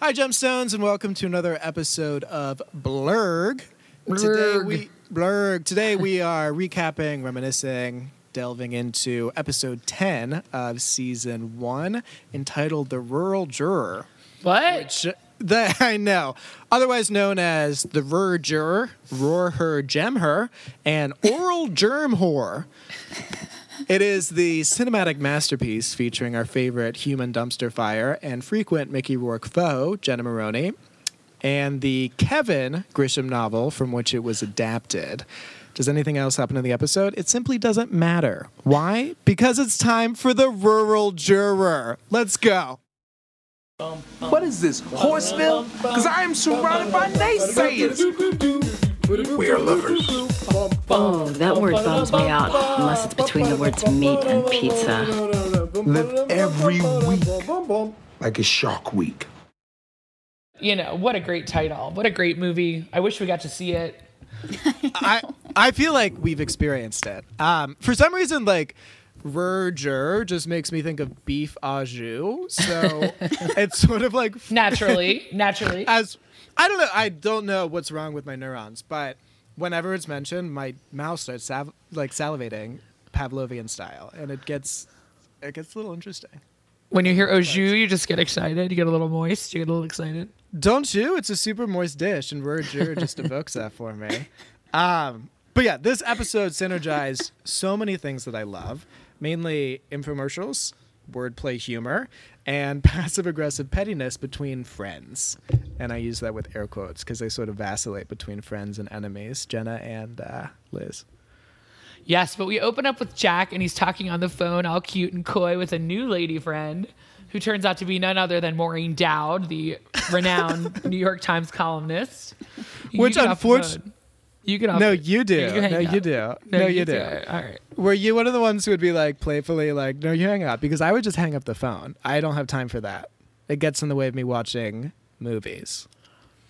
Hi, Gemstones, and welcome to another episode of Blurg. Today Blurg. we Blurg. Today we are recapping, reminiscing, delving into episode ten of season one, entitled "The Rural Juror." What? Sh- The, I know, otherwise known as the Rur Juror, Roar Her, Gem Her, and Oral Germ Whore. It is the cinematic masterpiece featuring our favorite human dumpster fire and frequent Mickey Rourke foe, Jenna Maroney, and the Kevin Grisham novel from which it was adapted. Does anything else happen in the episode? It simply doesn't matter. Why? Because it's time for the rural juror. Let's go. What is this, Horseville? Because I am surrounded by naysayers. We are lovers. Oh, that word bums me out, unless it's between the words meat and pizza. Live every week like a shark week. You know, what a great title. What a great movie. I wish we got to see it. I I feel like we've experienced it. Um, for some reason, like Verger just makes me think of beef au jus. So it's sort of like Naturally. naturally. as I don't know. I don't know what's wrong with my neurons, but whenever it's mentioned, my mouth starts sav- like salivating, Pavlovian style, and it gets it gets a little interesting. When you hear au jus, you just get excited. You get a little moist. You get a little excited. Don't you? It's a super moist dish, and Verger just evokes that for me. Um, but yeah, this episode synergized so many things that I love, mainly infomercials, wordplay humor, and passive aggressive pettiness between friends. And I use that with air quotes because they sort of vacillate between friends and enemies, Jenna and uh, Liz. Yes, but we open up with Jack and he's talking on the phone, all cute and coy, with a new lady friend who turns out to be none other than Maureen Dowd, the renowned New York Times columnist. Which get off the unfortun- phone. You get off No, you do. You hang No, up. you do. No, you do. All right. Were you one of the ones who would be like playfully like, "No, you hang up," because I would just hang up the phone. I don't have time for that. It gets in the way of me watching movies.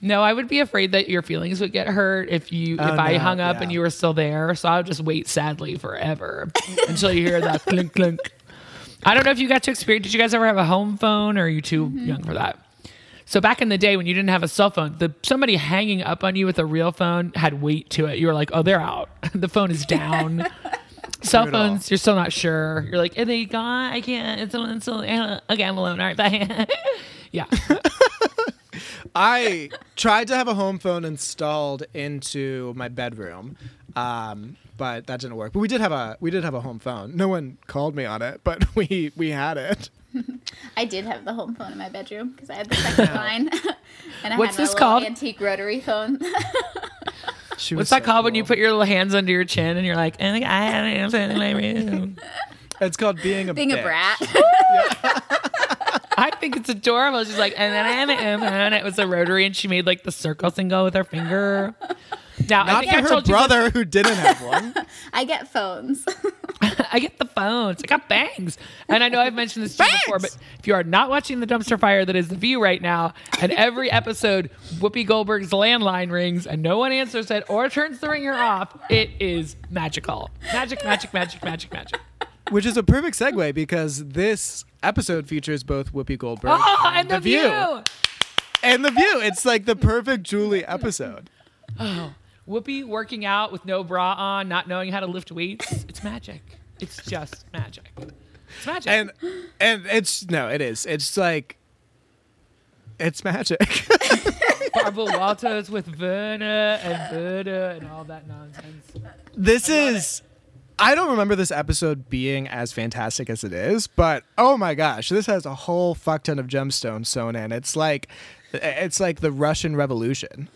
No, I would be afraid that your feelings would get hurt if you Oh, if I no, hung up and you were still there. So I would just wait sadly forever until you hear that clink clink. I don't know if you got to experience. Did you guys ever have a home phone, or are you too mm-hmm. young for that? So back in the day when you didn't have a cell phone, the somebody hanging up on you with a real phone had weight to it. You were like, oh, they're out. the phone is down. Cell phones, you're still not sure. You're like, are they gone? I can't. It's, it's okay. I'm alone. All right, bye. yeah. I tried to have a home phone installed into my bedroom, um, but that didn't work. But we did have a we did have a home phone. No one called me on it, but we we had it. I did have the home phone in my bedroom because I had the second line, and I What's had my this little called? antique rotary phone. She was What's was that so called when you cool. put your little hands under your chin and you're like, and I have it in my room? It's called being a Being a bitch. brat. I think it's adorable. She's like, and then I have it, in and it was a rotary, and she made like the circle single with her finger. Now I Not think for I her told you brother who didn't have one. I get phones. I get the phones. I got bangs, and I know I've mentioned this to you before, but if you are not watching the dumpster fire that is the view right now, and every episode Whoopi Goldberg's landline rings and no one answers it or turns the ringer off, it is magical. Magic, magic, magic, magic, magic. Which is a perfect segue because this episode features both Whoopi Goldberg Oh, and the view. And the view. It's like the perfect Julie episode. Oh. Whoopi working out with no bra on, not knowing how to lift weights. It's magic. It's just magic. It's magic. And and it's no, it is. It's like it's magic. Barbara Walters with Werner and Werner and all that nonsense. this is I don't remember this episode being as fantastic as it is, but oh my gosh, this has a whole fuck ton of gemstones sewn in. It's like it's like the Russian Revolution.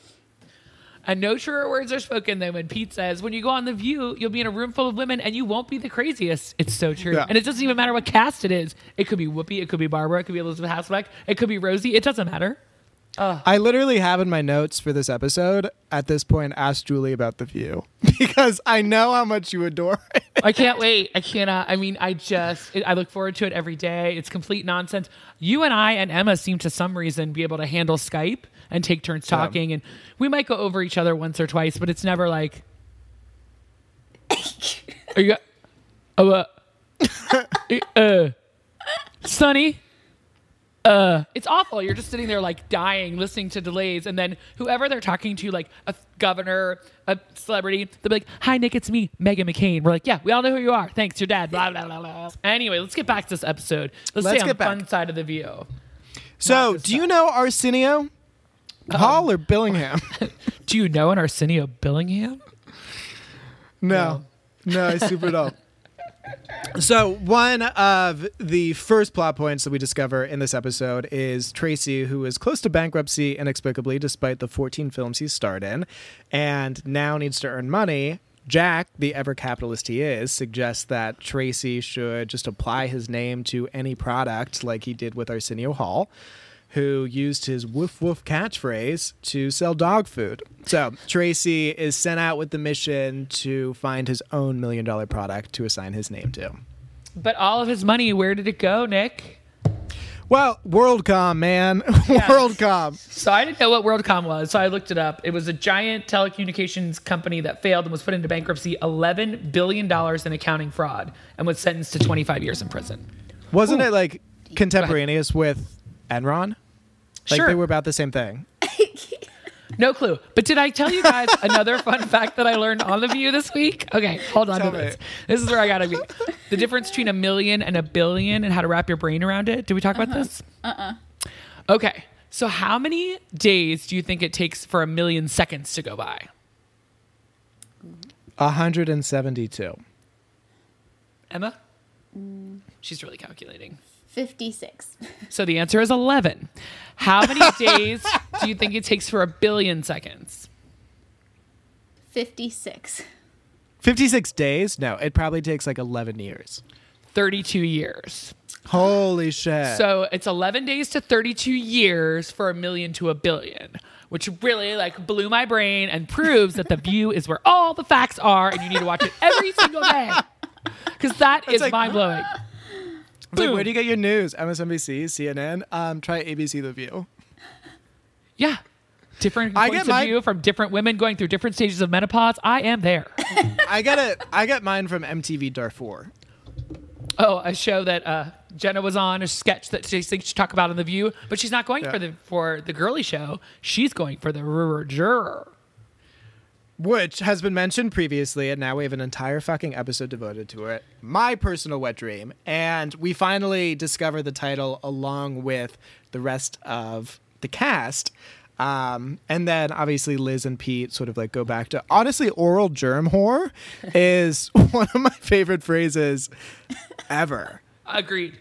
And no truer words are spoken than when Pete says, when you go on The View, you'll be in a room full of women and you won't be the craziest. It's so true. Yeah. And it doesn't even matter what cast it is. It could be Whoopi, it could be Barbara, it could be Elisabeth Hasselbeck, it could be Rosie. It doesn't matter. I literally have in my notes for this episode at this point asked Julie about the view because I know how much you adore it. I can't wait. I cannot. I mean, I just, it, I look forward to it every day. It's complete nonsense. You and I and Emma seem to some reason be able to handle Skype and take turns talking. And we might go over each other once or twice, but it's never like, are you, oh, uh, uh, Sonny, uh, it's awful. You're just sitting there like dying, listening to delays, and then whoever they're talking to, like a governor, a celebrity, they'll be like, "Hi, Nick, it's me, Meghan McCain." We're like, "Yeah, we all know who you are. Thanks, your dad." Blah blah blah blah. Anyway, let's get back to this episode. Let's, Let's stay on the back. fun side of the view. So, do you know Arsenio Hall or Billingham? Do you know an Arsenio Billingham? No, no, I super don't. So one of the first plot points that we discover in this episode is Tracy, who is close to bankruptcy inexplicably, despite the 14 films he's starred in, and now needs to earn money. Jack, the ever capitalist he is, suggests that Tracy should just apply his name to any product, like he did with Arsenio Hall, who used his woof woof catchphrase to sell dog food. So Tracy is sent out with the mission to find his own million dollar product to assign his name to. But all of his money, where did it go, Nick? Well, WorldCom, man. WorldCom. So I didn't know what WorldCom was, so I looked it up. It was a giant telecommunications company that failed and was put into bankruptcy, $11 billion in accounting fraud, and was sentenced to 25 years in prison. Wasn't it like contemporaneous with Enron? Like Sure. they were about the same thing. No clue. But did I tell you guys another fun fact that I learned on the View this week? Okay, hold on Tell to me. this. This is where I gotta be. The difference between a million and a billion and how to wrap your brain around it. Did we talk about uh-huh. this? Uh-uh. Okay. So how many days do you think it takes for a million seconds to go by? 172. Emma? She's really calculating. 56. So the answer is 11. How many days do you think it takes for a billion seconds? 56. 56 days? No, it probably takes like 11 years. 32 years. Holy shit. So it's 11 days to 32 years for a million to a billion, which really like blew my brain and proves that the view is where all the facts are and you need to watch it every single day. Because that is like- mind blowing. Like, where do you get your news? MSNBC, CNN? Um, try ABC The View. Yeah. Different I points of my- view from different women going through different stages of menopause. I am there. I get it. I get mine from MTV Darfur. Oh, a show that uh, Jenna was on, a sketch that she thinks she talk about on the View, but she's not going Yeah. for the for the girly show. She's going for the juror. Which has been mentioned previously, and now we have an entire fucking episode devoted to it. My personal wet dream, and we finally discover the title along with the rest of the cast. Um, and then obviously Liz and Pete sort of like go back to honestly oral germ whore is one of my favorite phrases ever. Agreed.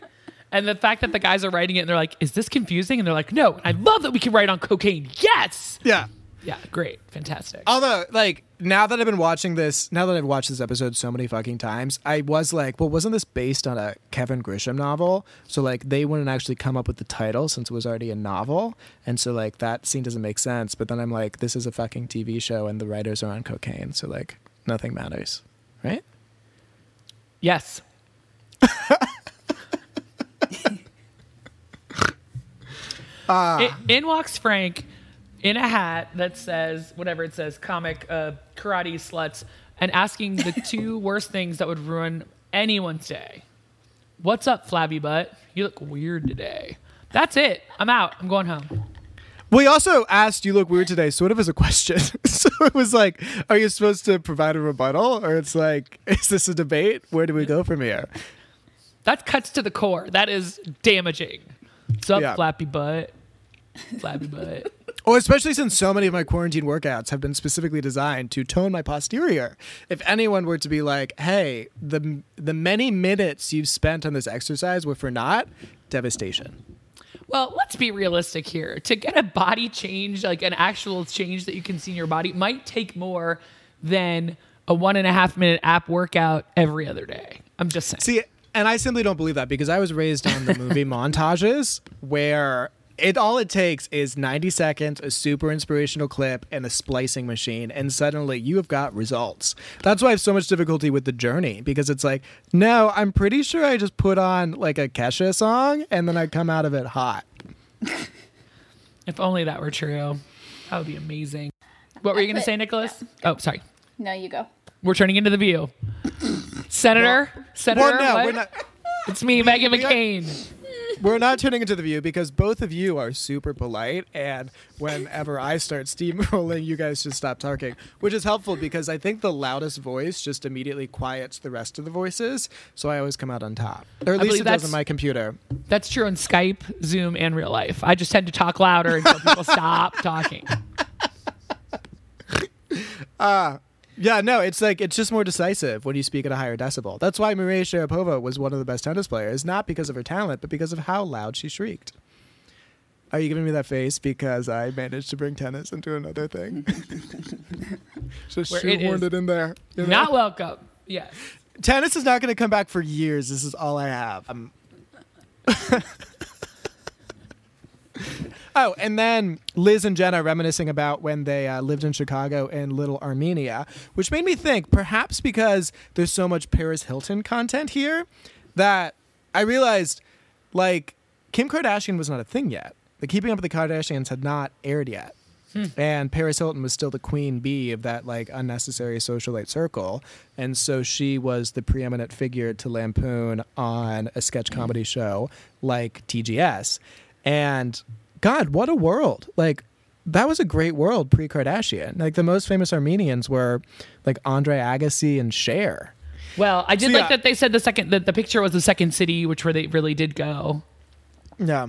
And the fact that the guys are writing it and they're like, "Is this confusing?" and they're like, "No." I love that we can write on cocaine. Yes. Yeah. Yeah. Great. Fantastic. Although, like, now that I've been watching this, now that I've watched this episode so many fucking times, I was like, well, wasn't this based on a Kevin Grisham novel? So, like, they wouldn't actually come up with the title since it was already a novel. And so, like, that scene doesn't make sense. But then I'm like, this is a fucking TV show and the writers are on cocaine. So, like, nothing matters. Right? Yes. Ah. I- in walks Frank in a hat that says whatever it says comic uh, karate sluts and asking the two worst things that would ruin anyone's day. What's up, flabby butt? You look weird today. That's it. I'm out. I'm going home. We also asked, you look weird today, sort of as a question. so it was like, are you supposed to provide a rebuttal? Or it's like, is this a debate? Where do we go from here? That cuts to the core. That is damaging. What's up, Yeah. flappy butt? Flappy butt. Oh, especially since so many of my quarantine workouts have been specifically designed to tone my posterior. If anyone were to be like, "Hey, the the many minutes you've spent on this exercise were for not," devastation. Well, let's be realistic here. To get a body change, like an actual change that you can see in your body, might take more than a one and a half minute app workout every other day. I'm just saying. See, and I simply don't believe that because I was raised on the movie montages where it all it takes is 90 seconds, a super inspirational clip, and a splicing machine, and suddenly you have got results. That's why I have so much difficulty with the journey because it's like, no, I'm pretty sure I just put on like a Kesha song and then I come out of it hot. if only that were true, that would be amazing. What were you going to say, Nicholas? Oh, sorry. No, you go. We're turning into the view. Senator, Senator, Well, no, what? we're not. It's me, Meghan we are- McCain. We're not turning into the view because both of you are super polite, and whenever I start steamrolling, you guys just stop talking, which is helpful because I think the loudest voice just immediately quiets the rest of the voices, so I always come out on top, or at I least it does on my computer. That's true on Skype, Zoom, and real life. I just tend to talk louder until people stop talking. Ah, Yeah, no, it's like it's just more decisive when you speak at a higher decibel. That's why Maria Sharapova was one of the best tennis players, not because of her talent, but because of how loud she shrieked. Are you giving me that face because I managed to bring tennis into another thing? just Where it shoehorned is it in there. you know? Not welcome. Yes. tennis is not going to come back for years. This is all I have. Um, oh, and then Liz and Jenna reminiscing about when they uh, lived in Chicago in Little Armenia, which made me think perhaps because there's so much Paris Hilton content here that I realized like Kim Kardashian was not a thing yet. The Keeping Up with the Kardashians had not aired yet. And Paris Hilton was still the queen bee of that like unnecessary socialite circle. And so she was the preeminent figure to lampoon on a sketch comedy show like TGS. And God, what a world. Like that was a great world pre Kardashian. Like the most famous Armenians were like Andre Agassi and Cher. Well, I did So, like yeah. that they said the second that the picture was the second city, which where they really did go. Yeah.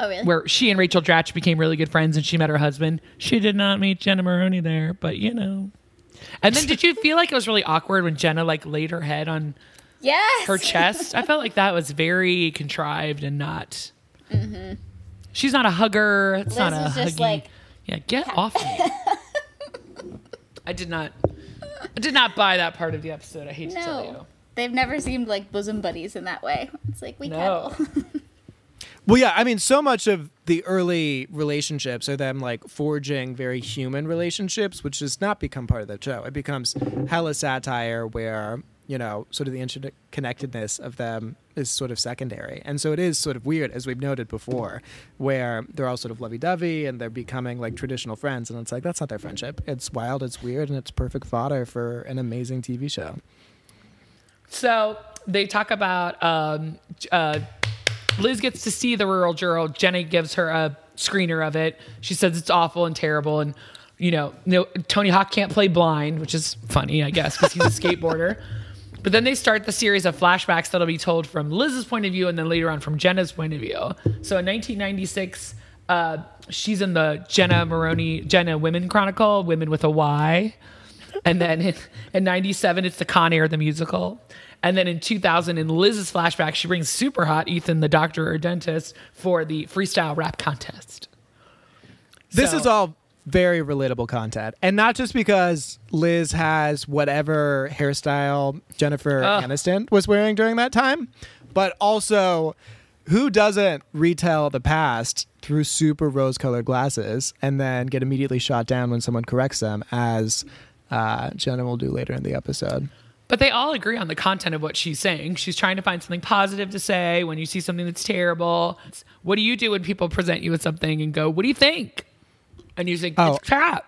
Oh, really? Where she and Rachel Dratch became really good friends, and she met her husband. She did not meet Jenna Maroney there, but you know. And then, did you feel like it was really awkward when Jenna like laid her head on yes. her chest? I felt like that was very contrived and not. Mm-hmm. She's not a hugger. It's not Mm-hmm. A was just huggy. like- yeah, get off me. I did not. I did not buy that part of the episode. I hate to tell you. No. They've never seemed like bosom buddies in that way. It's like we No. cuddle. Well, yeah, I mean, so much of the early relationships are them like forging very human relationships, which does not become part of the show. It becomes hella satire where, you know, sort of the interconnectedness of them is sort of secondary. And so it is sort of weird, as we've noted before, where they're all sort of lovey dovey and they're becoming like traditional friends. And it's like, that's not their friendship. It's wild, it's weird, and it's perfect fodder for an amazing TV show. So they talk about um, uh, Liz gets to see the rural juror. Jenny gives her a screener of it. She says it's awful and terrible, and you know, no, Tony Hawk can't play blind, which is funny, I guess, because he's a skateboarder. But then they start the series of flashbacks that'll be told from Liz's point of view, and then later on from Jenna's point of view. So in 1996. Uh, she's in the Jenna Maroney Jenna Women Chronicle, Women with a Y. And then in, in 97, it's the Con Air, the musical. And then in 2000, in Liz's flashback, she brings super hot Ethan, the doctor or dentist, for the freestyle rap contest. This So- is all very relatable content. And not just because Liz has whatever hairstyle Jennifer Ugh. Aniston was wearing during that time, but also who doesn't retell the past through super rose colored glasses and then get immediately shot down when someone corrects them, as uh, Jenna will do later in the episode. But they all agree on the content of what she's saying. She's trying to find something positive to say when you see something that's terrible. What do you do when people present you with something and go, What do you think? And you say, Oh. It's crap.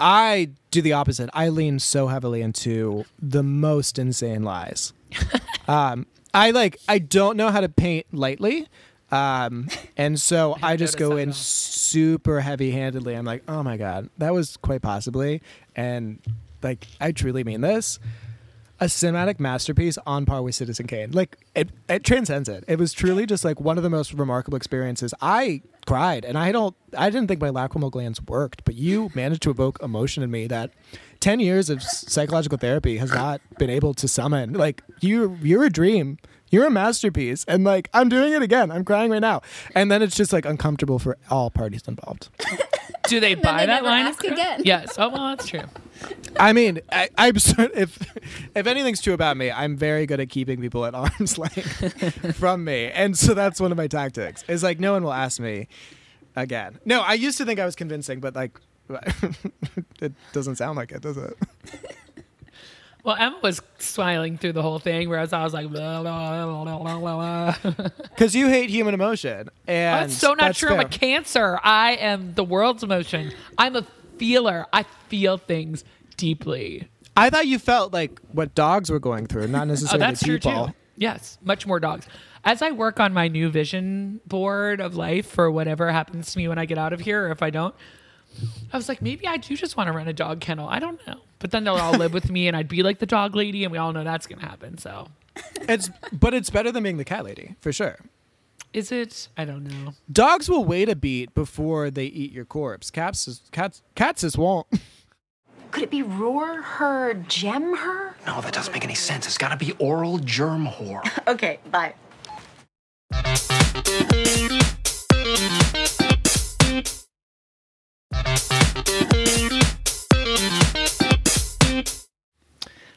I do the opposite. I lean so heavily into the most insane lies. um, I like. I don't know how to paint lightly, um, and so I, just go in super heavy-handedly. I'm like, oh my god, that was quite possibly, and like I truly mean this. A cinematic masterpiece on par with Citizen Kane. Like it, it transcends it. It was truly just like one of the most remarkable experiences. I cried, and I don't, I didn't think my lacrimal glands worked, but you managed to evoke emotion in me that ten years of psychological therapy has not been able to summon. Like you, you're a dream. You're a masterpiece, and like I'm doing it again. I'm crying right now, and then it's just like uncomfortable for all parties involved. Do they buy they that line? ask again. Yes. Oh, well, that's true. I mean, I, I'm if if anything's true about me, I'm very good at keeping people at arm's length from me, and so that's one of my tactics. Is like no one will ask me again. No, I used to think I was convincing, but like it doesn't sound like it, does it? Well, Emma was smiling through the whole thing, whereas I was like. Because you hate human emotion, and That's so not that's true. I'm a cancer. I am the world's emotion. I'm a feeler. I feel things deeply. I thought you felt like what dogs were going through, not necessarily Oh, that's true people. too. Yes, much more dogs. as I work on my new vision board of life for whatever happens to me when I get out of here, or if I don't, I was like, maybe I do just want to run a dog kennel. I don't know. But then they'll all live with me and I'd be like the dog lady, and we all know that's going to happen. So It's but it's better than being the cat lady for sure. Is it? I don't know. Dogs will wait a beat before they eat your corpse. Cats is, cats cats just won't. Could it be roar her, gem her? No, that doesn't make any sense. It's gotta be oral germ whore. Okay, bye.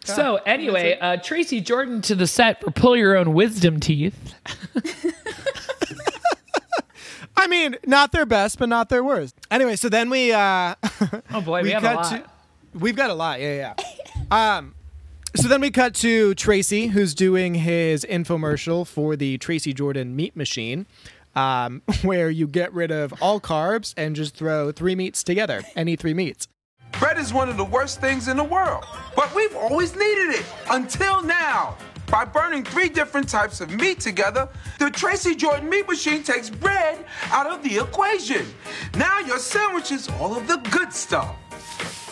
So anyway, uh, Tracy Jordan to the set for Pull Your Own Wisdom Teeth. I mean, not their best, but not their worst. Anyway, so then we uh Oh boy, we, have a lot. to we've got a lot, yeah, yeah. um so then we cut to Tracy, who's doing his infomercial for the Tracy Jordan meat machine, um, where you get rid of all carbs and just throw three meats together, any three meats. Bread is one of the worst things in the world, but we've always needed it until now. By burning three different types of meat together, the Tracy Jordan meat machine takes bread out of the equation. Now your sandwich is all of the good stuff.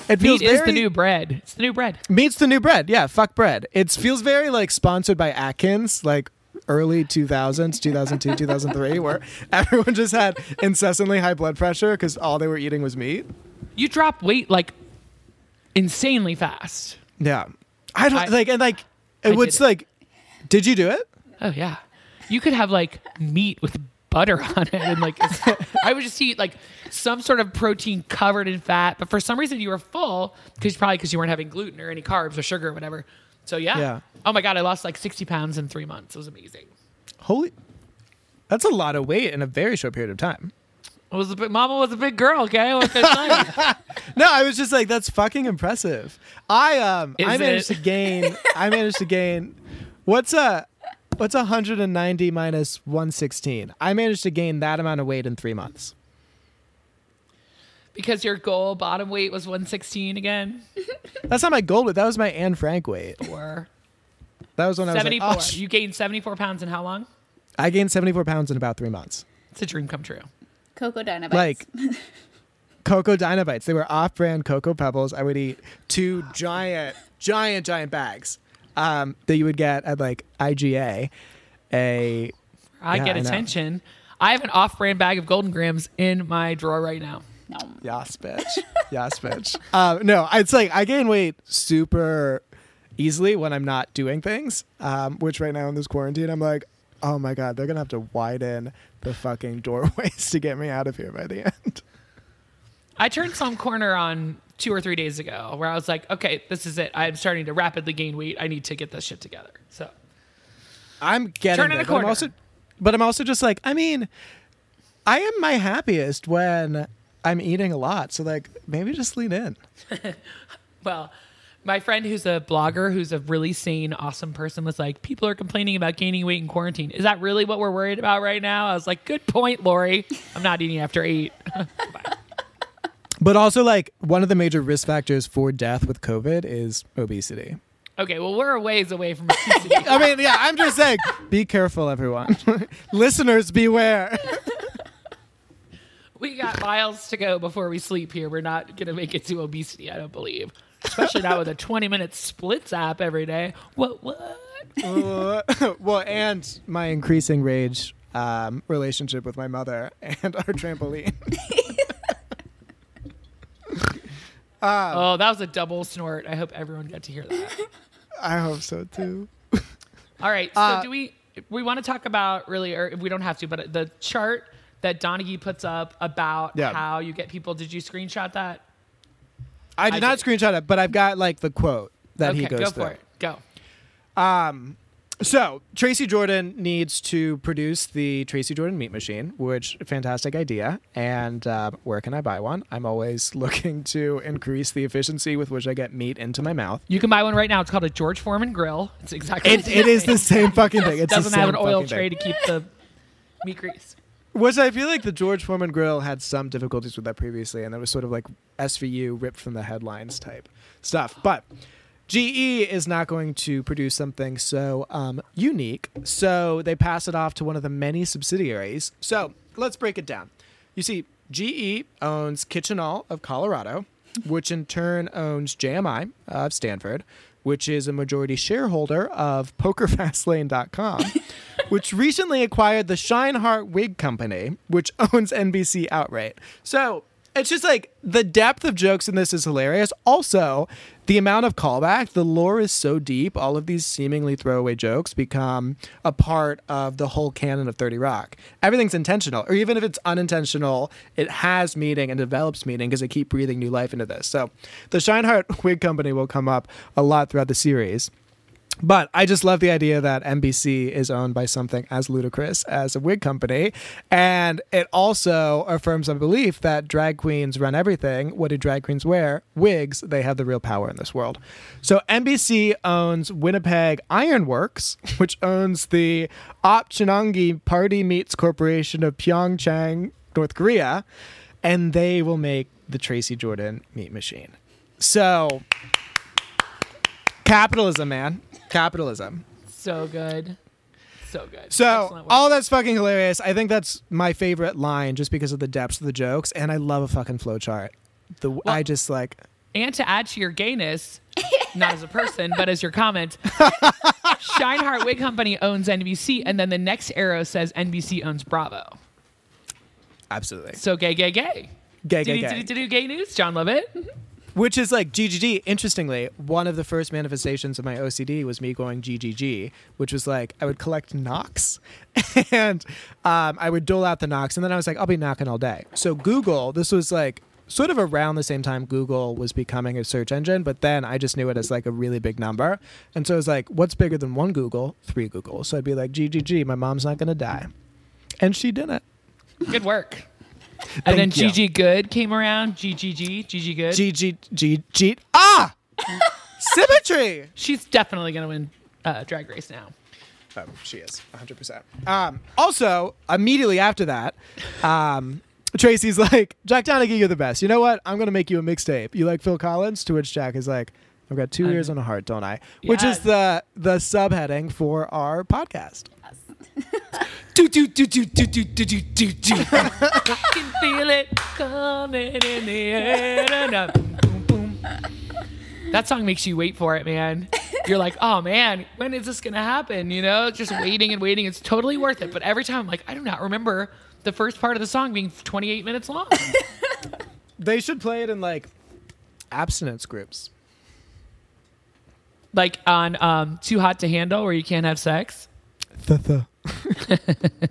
It feels Meat is very- the new bread. It's the new bread. Meat's the new bread. Yeah, fuck bread. It feels very like sponsored by Atkins, like early 2000s, 2002, 2003, where everyone just had incessantly high blood pressure because all they were eating was meat. You drop weight like insanely fast. Yeah. I don't I- like, and like, I it did was it. like, did you do it? Oh yeah, you could have like meat with butter on it, and like I would just eat like some sort of protein covered in fat. But for some reason, you were full because probably because you weren't having gluten or any carbs or sugar or whatever. So yeah. Yeah. Oh my god, I lost like sixty pounds in three months. It was amazing. Holy, that's a lot of weight in a very short period of time. I was a big, Mama was a big girl. Okay, what can I tell you? No, I was just like, that's fucking impressive. I um, I managed it? to gain. I managed to gain. What's a, what's 190 minus 116? I managed to gain that amount of weight in three months. because your goal bottom weight was one sixteen again, That's not my goal, but that was my Anne Frank weight. or That was when I was seventy like, oh, sh- you gained seventy four pounds in how long? I gained 74 pounds in about three months. It's a dream come true. Cocoa Dyno-Bites. Like Cocoa Dyno-Bites. They were off-brand Cocoa Pebbles. I would eat two giant, giant, giant bags um, that you would get at like IGA. A I Yeah, get I attention. I have an off-brand bag of Golden Grahams in my drawer right now. no. Yas, bitch. Yas, bitch. Um, no, it's like I gain weight super easily when I'm not doing things. Um, which right now in this quarantine, I'm like, oh my god, they're gonna have to widen the fucking doorways to get me out of here by the end. I turned some corner on two or three days ago where I was like, okay, this is it. I'm starting to rapidly gain weight. I need to get this shit together. So I'm getting Turning there, a but I'm corner. also, but I'm also just like, I mean, I am my happiest when I'm eating a lot. So like, maybe just lean in. Well, my friend who's a blogger, who's a really sane, awesome person, was like, People are complaining about gaining weight in quarantine. Is that really what we're worried about right now? I was like, Good point, Lori. I'm not eating after eight. But also, like, one of the major risk factors for death with COVID is obesity. okay, well, we're a ways away from obesity. I mean, yeah, I'm just saying, be careful, everyone. Listeners, beware. we got miles to go before we sleep here. We're not to make it to obesity, I don't believe. Especially not with a 20 minute splits app every day. What, what? well, and my increasing rage um, relationship with my mother and our trampoline. oh, that was a double snort. I hope everyone got to hear that. I hope so too. All right. So Uh, do we we want to talk about really or we don't have to, but the chart that Donaghy puts up about Yeah. how you get people. Did you screenshot that? I did I not did. screenshot it, but I've got like the quote that okay, he goes go through. for it. Go. So Tracy Jordan needs to produce the Tracy Jordan Meat Machine, which fantastic idea. And um, where can I buy one? I'm always looking to increase the efficiency with which I get meat into my mouth. You can buy one right now. It's called a George Foreman grill. It's exactly It, the same. It's the same fucking thing. It doesn't have an oil tray thing. to keep the meat grease. Which I feel like the George Foreman grill had some difficulties with that previously, and it was sort of like SVU ripped from the headlines type stuff. But GE is not going to produce something so um, unique, so they pass it off to one of the many subsidiaries. So let's break it down. You see, GE owns Kitchenall of Colorado, which in turn owns JMI of Stanford, which is a majority shareholder of PokerFastlane.com, which recently acquired the Sheinhardt Wig Company, which owns NBC outright. So it's just like the depth of jokes in this is hilarious. Also, the amount of callback, the lore is so deep. All of these seemingly throwaway jokes become a part of the whole canon of 30 Rock. Everything's intentional, or even if it's unintentional, it has meaning and develops meaning because they keep breathing new life into this. So, the Sheinhardt Wig Company will come up a lot throughout the series. But I just love the idea that NBC is owned by something as ludicrous as a wig company. And it also affirms a belief that drag queens run everything. What do drag queens wear? Wigs. They have the real power in this world. So NBC owns Winnipeg Ironworks, which owns the Opchanongi Party Meats Corporation of Pyongyang, North Korea. And they will make the Tracy Jordan meat machine. So capitalism, man. Capitalism. So good. So good. So all that's fucking hilarious. I think that's my favorite line just because of the depths of the jokes, and I love a fucking flowchart. The I just like And to add to your gayness, not as a person, but as your comment, Sheinhardt Wig Company owns NBC, and then the next arrow says NBC owns Bravo. absolutely So gay, gay, gay. gay, gay, gay. did he, did gay news? John Lovett. Which is like GGG. Interestingly, one of the first manifestations of my OCD was me going GGG, which was like I would collect knocks and um, I would dole out the knocks, and then I was like, I'll be knocking all day. So Google, this was like sort of around the same time Google was becoming a search engine, but then I just knew it as like a really big number, and so I was like, what's bigger than one Google? Three Google. So I'd be like, GGG, my mom's not gonna die, and she didn't. Good work. And then Thank you. GG Good came around. GGG. GG Good. GGG. Ah, symmetry. She's definitely going to win uh, Drag Race now. Oh, she is 100%. Um, also, immediately after that, um, Tracy's like, Jack Donaghy, you're the best. You know what? I'm going to make you a mixtape. You like Phil Collins? To which Jack is like, I've got two ears and a heart, don't I? Which is the the subheading for our podcast. Do do do do do do do do do do. can feel it coming in the air. and boom, boom, boom. That song makes you wait for it, man. You're like, oh man, when is this gonna happen? You know, just waiting and waiting. It's totally worth it. But every time, I'm like, I do not remember the first part of the song being 28 minutes long. They should play it in like abstinence groups. like on um, Too Hot to Handle, where you can't have sex. The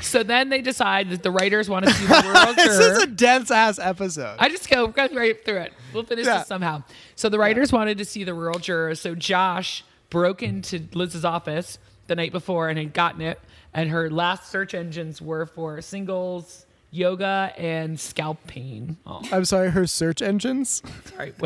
So then they decide that the writers want to see the world This is a dense ass episode. I just go, right through it. We'll finish Yeah. this somehow. So the writers wanted to see the rural jurors. So Josh broke into Liz's office the night before and had gotten it. And her last search engines were for singles, yoga, and scalp pain. Oh, I'm sorry, her search engines. sorry.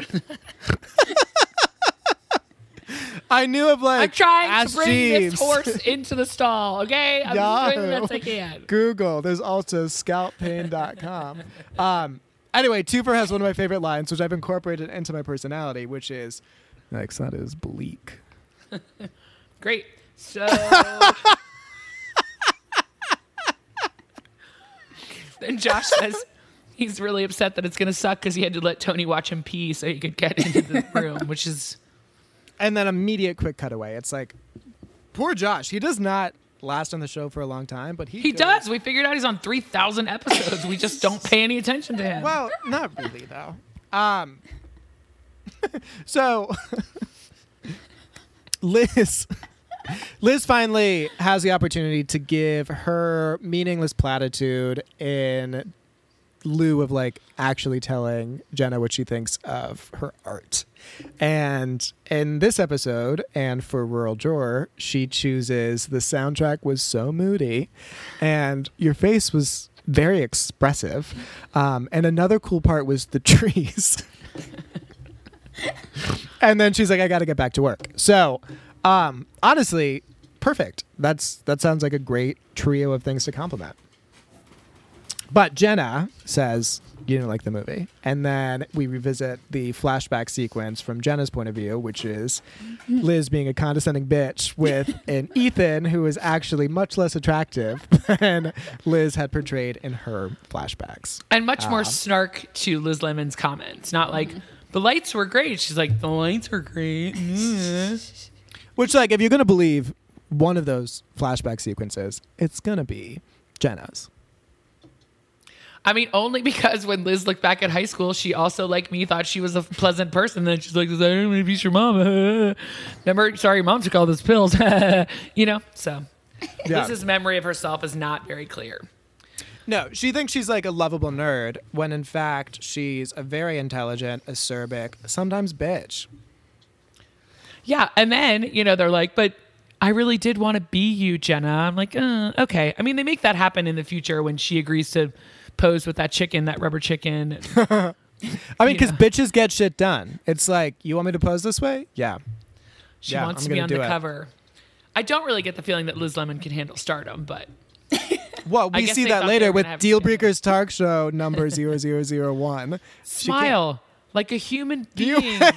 I knew of like I'm trying to bring Jeeves. this horse into the stall. Okay, I'm doing the best I can. Google. There's also scalpain.com. um, anyway, Toofer has one of my favorite lines, which I've incorporated into my personality, which is, "Next that is bleak." Great. So then Josh says he's really upset that it's going to suck because he had to let Tony watch him pee so he could get into the room, which is And then immediate quick cutaway. It's like, poor Josh. He does not last on the show for a long time, but he he goes- does. We figured out he's on three thousand episodes. We just don't pay any attention to him. Well, not really though. Um. so, Liz, Liz finally has the opportunity to give her meaningless platitude in lieu of like actually telling Jenna what she thinks of her art. And in this episode, and for Rural Juror, she chooses the soundtrack was so moody, and your face was very expressive. Um, and another cool part was the trees. and then she's like, I got to get back to work. So, um, honestly, perfect. That's that sounds like a great trio of things to compliment. But Jenna says you didn't like the movie, and then we revisit the flashback sequence from Jenna's point of view, which is Liz being a condescending bitch with an Ethan who is actually much less attractive than Liz had portrayed in her flashbacks. And much Uh, more snark to Liz Lemon's comments. Not like the lights were great. She's like the lights were great. Mm. Which, like, if you're gonna believe one of those flashback sequences, it's gonna be Jenna's. I mean, only because when Liz looked back at high school, she also, like me, thought she was a pleasant person. Then she's like, I don't want to be your mom. Remember, sorry, mom took all those pills. you know, so Yeah. Liz's memory of herself is not very clear. No, she thinks she's like a lovable nerd when in fact she's a very intelligent, acerbic, sometimes bitch. Yeah, and then you know they're like, but I really did want to be you, Jenna. I'm like, uh, okay. I mean, they make that happen in the future when she agrees to pose with that chicken, that rubber chicken. I mean, because bitches get shit done. It's like, you want me to pose this way? Yeah. She Yeah, wants I'm to be on the it. cover. I don't really get the feeling that Liz Lemon can handle stardom, but Well, we see that later with Deal. Breakers Talk Show number 0001. smile like a human being. Do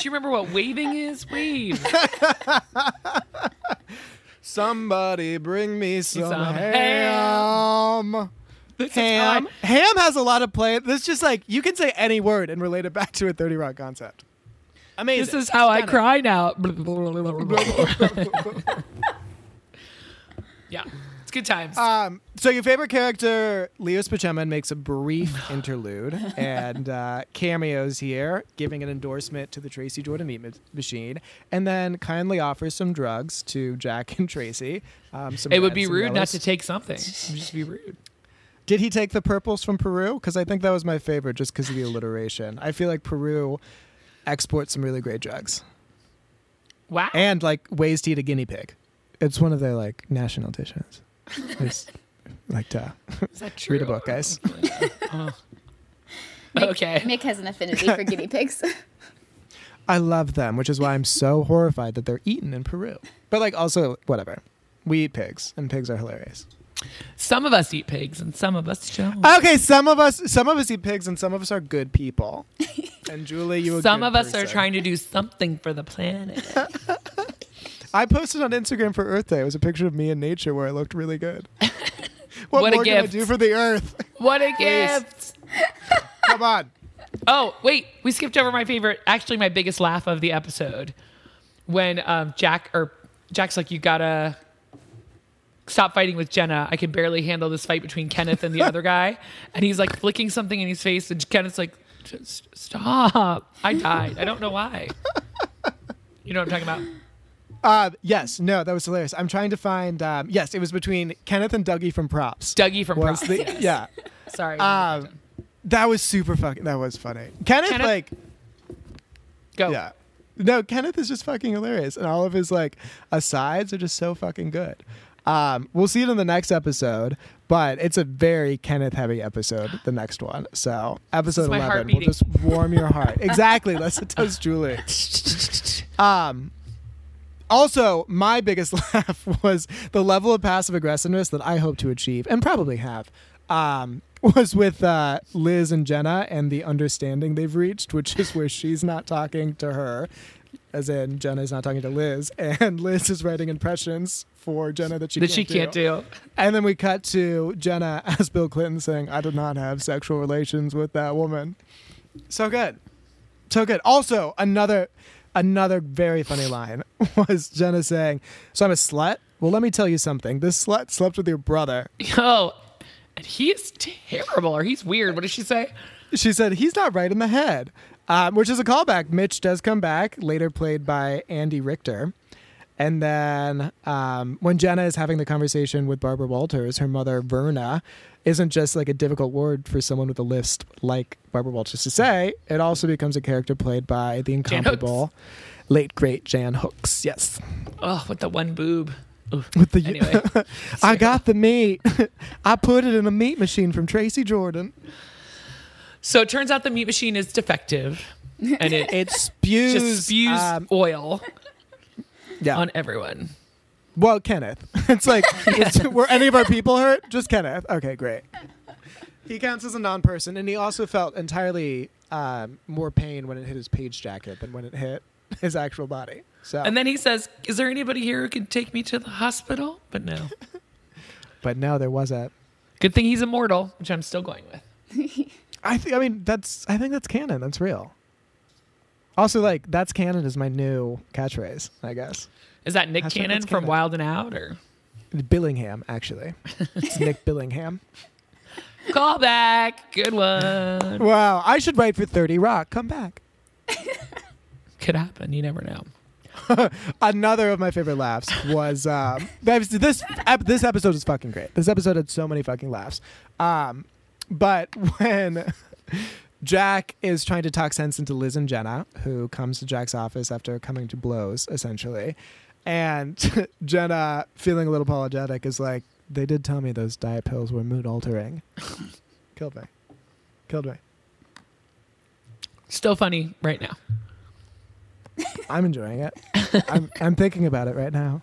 you remember what waving is? Wave. Somebody bring me some, Some ham. This is Ham. Ham has a lot of play. This is just like you can say any word and relate it back to a 30 Rock concept. Amazing. This is how I cry now. yeah, it's good times. Um, so your favorite character, Leo Spaceman, makes a brief interlude and uh, cameos here, giving an endorsement to the Tracy Jordan Meat Ma- Machine, and then kindly offers some drugs to Jack and Tracy. Um, some it would be rude not to take something. It would just be rude. Did he take the purples from Peru? Because I think that was my favorite, just because of the alliteration. I feel like Peru exports some really great drugs Wow. and like ways to eat a guinea pig. It's one of their like national dishes. It's like to is that true? read a book, guys. Oh. Okay. Mick has an affinity for guinea pigs. I love them, which is why I'm so horrified that they're eaten in Peru. But like also whatever. We eat pigs and pigs are hilarious. Some of us eat pigs and some of us don't. Okay, some of us some of us eat pigs and some of us are good people. And Julie, you a Some good of us are person. trying to do something for the planet. I posted on Instagram for Earth Day. It was a picture of me in nature where I looked really good. what, What a more can I do for the Earth? what a gift. Come on. Oh, wait, we skipped over my favorite, actually my biggest laugh of the episode. When um, Jack or Jack's like, you gotta stop fighting with Jenna. I can barely handle this fight between Kenneth and the other guy. And he's like flicking something in his face, and Kenneth's like, just stop. I died. I don't know why. You know what I'm talking about? Uh, yes, no, that was hilarious. I'm trying to find. Um, yes, it was between Kenneth and Dougie from Props. Dougie from was Props, the- yes. Yeah, Sorry. um, that was super fucking. That was funny. Kenneth, Kenneth- like, Go. yeah, no, Kenneth is just fucking hilarious, and all of his like asides are just so fucking good. Um, we'll see it in the next episode, but it's a very Kenneth heavy episode. The next one, so episode eleven will just warm your heart. exactly. Let's toast Julie. Um, also, my biggest laugh was the level of passive aggressiveness that I hope to achieve and probably have. Um, was with uh, Liz and Jenna and the understanding they've reached, which is where she's not talking to her, as in Jenna is not talking to Liz, and Liz is writing impressions for Jenna that she that can't she can't do. and then we cut to Jenna as Bill Clinton saying, I did not have sexual relations with that woman. So good. So good. Also, another another very funny line was Jenna saying, So I'm a slut? Well, let me tell you something. This slut slept with your brother. Oh, and he is terrible, or he's weird. What did she say? She said, He's not right in the head. Um, which is a callback. Mitch does come back, later played by Andy Richter. And then um, when Jenna is having the conversation with Barbara Walters, her mother Verna isn't just like a difficult word for someone with a list like Barbara Walters to say. It also becomes a character played by the incomparable late great Jan Hooks. Yes, Oh, with the one boob. Oof. with the Anyway, I got the meat. I put it in a meat machine from Tracy Jordan. so it turns out the meat machine is defective, and it It spews. just spews um, oil yeah. on everyone. Well, Kenneth. It's like, it's, were any of our people hurt? Just Kenneth. Okay, great. He counts as a non-person, and he also felt entirely um, more pain when it hit his page jacket than when it hit his actual body. So, And then he says, "Is there anybody here who can take me to the hospital?" But no. but no, there wasn't. Good thing he's immortal, which I'm still going with. I think. I mean, that's. I think that's canon. That's real. Also, like, that's canon is my new catchphrase. I guess. Is that Nick Hashtag Cannon that's from canon. Wild and Out or Billingham, actually. It's Nick Billingham. call back? Good one. Wow, I should write for Thirty Rock. Come back. Could happen. You never know. another of my favorite laughs was um, this this ep- this episode is fucking great. This episode had so many fucking laughs. Um, but when Jack is trying to talk sense into Liz and Jenna, who comes to Jack's office after coming to blows, essentially, and Jenna, feeling a little apologetic, is like, "They did tell me those diet pills were mood altering." Killed me. Killed me. Still funny right now. I'm enjoying it. I'm I'm thinking about it right now.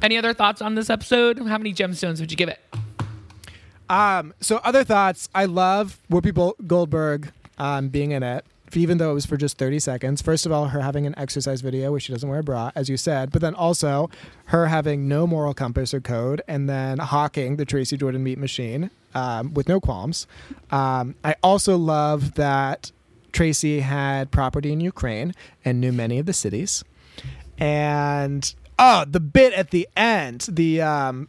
Any other thoughts on this episode? How many gemstones would you give it? Um, so other thoughts. I love Whoopi Goldberg um, being in it, even though it was for just 30 seconds. First of all, her having an exercise video where she doesn't wear a bra, as you said, but then also her having no moral compass or code, and then hawking the Tracy Jordan meat machine um, with no qualms. Um, I also love that Tracy had property in Ukraine and knew many of the cities. And oh, the bit at the end, the um,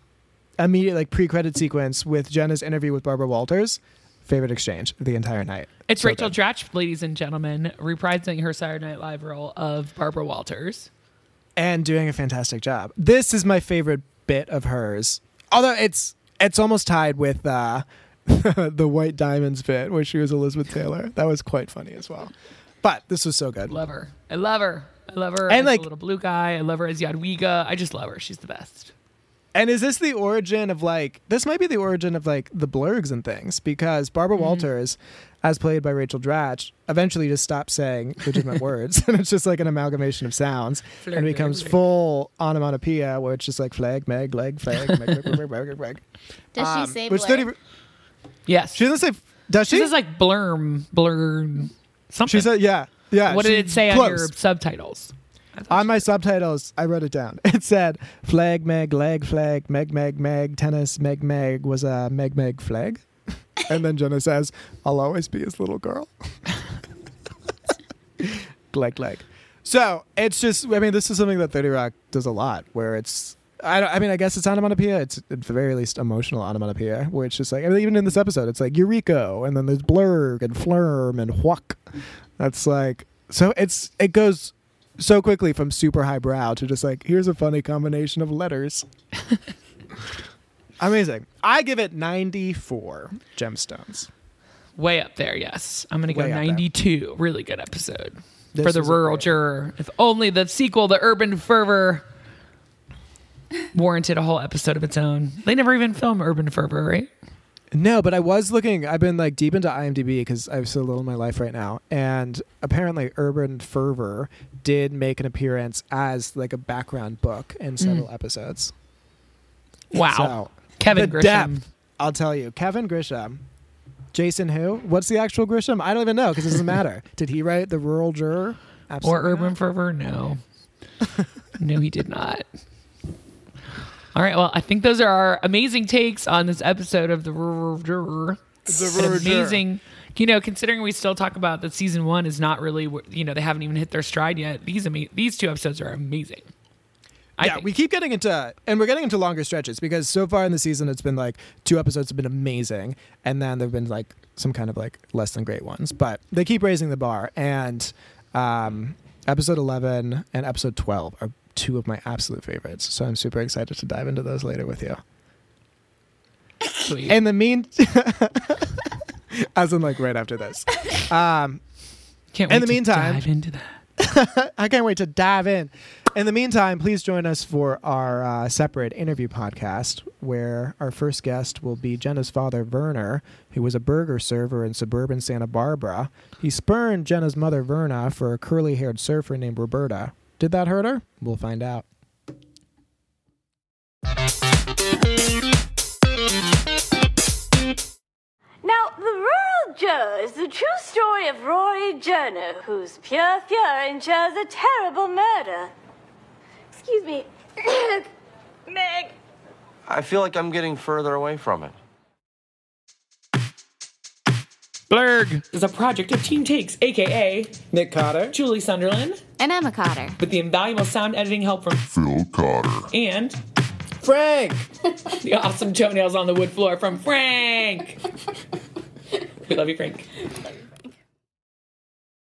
immediate like pre-credit sequence with Jenna's interview with Barbara Walters. Favorite exchange the entire night. It's So Rachel good. Dratch, ladies and gentlemen, reprising her Saturday Night Live role of Barbara Walters. and doing a fantastic job. This is my favorite bit of hers. Although it's it's almost tied with uh, the White Diamonds bit where she was Elizabeth Taylor. That was quite funny as well. But this was so good. Love her. I love her. I love her And, as like- little blue guy. I love her as Yadwiga. I just love her. She's the best. And is this the origin of like this might be the origin of like the blurgs and things because Barbara Mm-hmm. Walters, as played by Rachel Dratch, eventually just stopped saying legitimate words and it's just like an amalgamation of sounds and it becomes full onomatopoeia where it's just like flag, meg, leg, flag, meg, meg, meg, meg, meg, meg. Does Um, she say which blur? 30 Yes. She doesn't say. Does She she? says like blurm, blurm, something. she said, yeah, yeah. what she- did it say close. on your subtitles? On my subtitles, I wrote it down. It said, "Flag, meg, leg, flag, meg, meg, meg, tennis, meg, meg was a meg, meg, flag." and then Jenna says, "I'll always be his little girl." leg, leg. So it's just. I mean, this is something that Thirty Rock does a lot, where it's. I, don't, I mean, I guess it's onomatopoeia. It's at the very least emotional onomatopoeia, where it's just like, I mean, even in this episode, it's like Eureka, and then there's blurg and flurm and whuck. That's like, so it's it goes so quickly from super highbrow to just like, here's a funny combination of letters. Amazing. I give it 94 gemstones. Way up there, yes. I'm gonna go Way up there. 92. Really good episode This for the rural juror. If only the sequel, the Urban Fervor, warranted a whole episode of its own. They never even filmed Urban Fervor, right? No, but I was looking. I've been like deep into IMDb because I have so little in my life right now, and apparently, Urban Fervor did make an appearance as like a background book in mm. several episodes. Wow. So, Kevin Grisham. depth, I'll tell you, Kevin Grisham. Jason who? What's the actual Grisham? I don't even know because it doesn't matter. Did he write the Rural Juror? Absolutely Or Urban not. Fervor? No. no, he did not. All right. Well, I think those are our amazing takes on this episode of the The An Rural Juror. amazing. You know, considering we still talk about that season one is not really, you know, they haven't even hit their stride yet. These ama- these two episodes are amazing. I yeah, think. we keep getting into, and we're getting into longer stretches because so far in the season, it's been like two episodes have been amazing, and then there've been like some kind of like less than great ones, but they keep raising the bar. And um, episode eleven and episode twelve are two of my absolute favorites, so I'm super excited to dive into those later with you. Sweet. In the mean, as in like right after this, um, Can't in the to meantime- dive into that. I can't wait to dive in. In the meantime, please join us for our uh, separate interview podcast, where our first guest will be Jenna's father, Werner, who was a burger server in suburban Santa Barbara. He spurned Jenna's mother, Verna, for a curly haired surfer named Roberta. Did that hurt her? We'll find out. Now, The Rural Joe is the true story of Rory Journo, whose pure fury ensures a terrible murder. Excuse me. Meg. I feel like I'm getting further away from it. Blurg is a project of Team Takes, aka Nick Cotter, Julie Sunderland, And Emma Cotter. with the invaluable sound editing help from Phil Cotter. and Frank. the awesome toenails on the wood floor from Frank. we love you, Frank.